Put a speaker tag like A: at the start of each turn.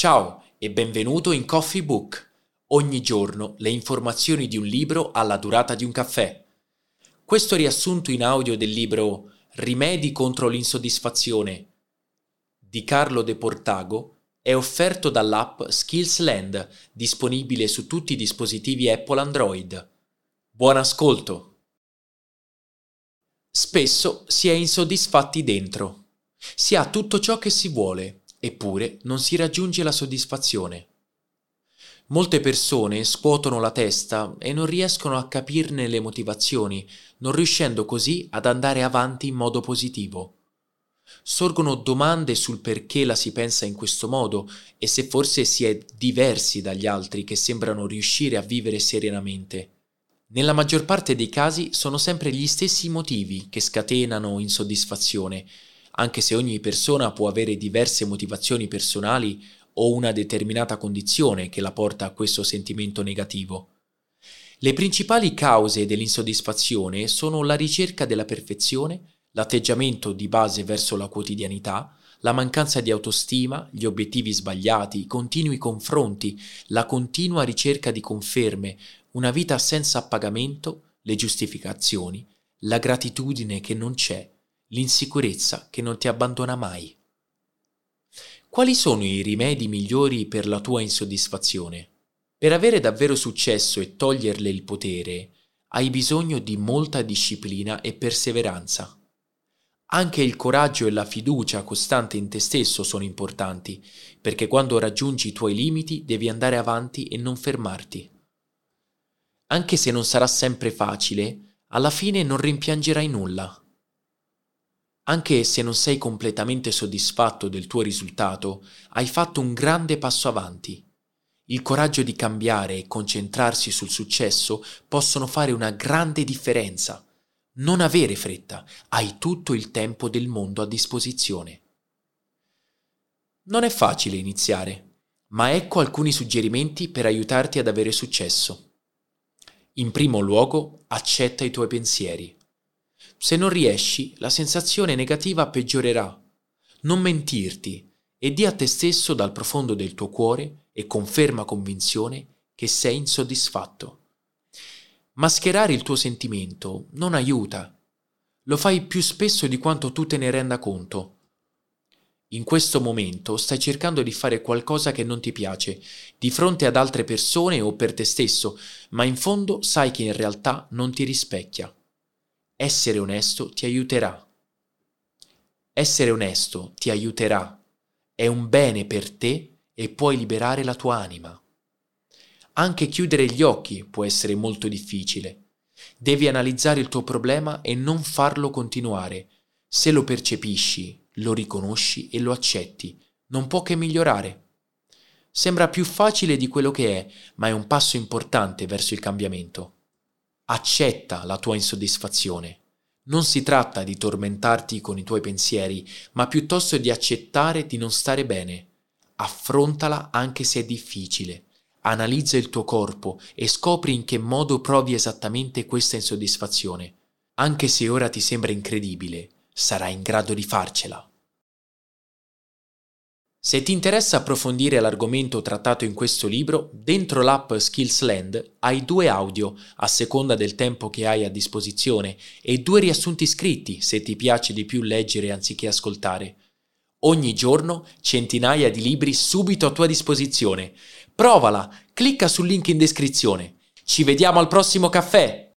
A: Ciao e benvenuto in Coffee Book. Ogni giorno le informazioni di un libro alla durata di un caffè. Questo riassunto in audio del libro Rimedi contro l'insoddisfazione di Carlo De Portago è offerto dall'app Skillsland, disponibile su tutti i dispositivi Apple Android. Buon ascolto! Spesso si è insoddisfatti dentro. Si ha tutto ciò che si vuole, eppure non si raggiunge la soddisfazione. Molte persone scuotono la testa e non riescono a capirne le motivazioni, non riuscendo così ad andare avanti in modo positivo. Sorgono domande sul perché la si pensa in questo modo e se forse si è diversi dagli altri che sembrano riuscire a vivere serenamente. Nella maggior parte dei casi sono sempre gli stessi motivi che scatenano insoddisfazione, anche se ogni persona può avere diverse motivazioni personali o una determinata condizione che la porta a questo sentimento negativo. Le principali cause dell'insoddisfazione sono la ricerca della perfezione, l'atteggiamento di base verso la quotidianità, la mancanza di autostima, gli obiettivi sbagliati, i continui confronti, la continua ricerca di conferme, una vita senza appagamento, le giustificazioni, la gratitudine che non c'è l'insicurezza che non ti abbandona mai. Quali sono i rimedi migliori per la tua insoddisfazione? Per avere davvero successo e toglierle il potere, hai bisogno di molta disciplina e perseveranza. Anche il coraggio e la fiducia costante in te stesso sono importanti, perché quando raggiungi i tuoi limiti devi andare avanti e non fermarti. Anche se non sarà sempre facile, alla fine non rimpiangerai nulla anche se non sei completamente soddisfatto del tuo risultato, hai fatto un grande passo avanti. Il coraggio di cambiare e concentrarsi sul successo possono fare una grande differenza. Non avere fretta, hai tutto il tempo del mondo a disposizione. Non è facile iniziare, ma ecco alcuni suggerimenti per aiutarti ad avere successo. In primo luogo, accetta i tuoi pensieri. Se non riesci, la sensazione negativa peggiorerà. Non mentirti e di a te stesso dal profondo del tuo cuore e con ferma convinzione che sei insoddisfatto. Mascherare il tuo sentimento non aiuta. Lo fai più spesso di quanto tu te ne renda conto. In questo momento stai cercando di fare qualcosa che non ti piace, di fronte ad altre persone o per te stesso, ma in fondo sai che in realtà non ti rispecchia. Essere onesto ti aiuterà. Essere onesto ti aiuterà. È un bene per te e puoi liberare la tua anima. Anche chiudere gli occhi può essere molto difficile. Devi analizzare il tuo problema e non farlo continuare. Se lo percepisci, lo riconosci e lo accetti, non può che migliorare. Sembra più facile di quello che è, ma è un passo importante verso il cambiamento. Accetta la tua insoddisfazione. Non si tratta di tormentarti con i tuoi pensieri, ma piuttosto di accettare di non stare bene. Affrontala anche se è difficile. Analizza il tuo corpo e scopri in che modo provi esattamente questa insoddisfazione. Anche se ora ti sembra incredibile, sarai in grado di farcela. Se ti interessa approfondire l'argomento trattato in questo libro, dentro l'app Skillsland hai due audio a seconda del tempo che hai a disposizione e due riassunti scritti se ti piace di più leggere anziché ascoltare. Ogni giorno centinaia di libri subito a tua disposizione. Provala, clicca sul link in descrizione. Ci vediamo al prossimo caffè!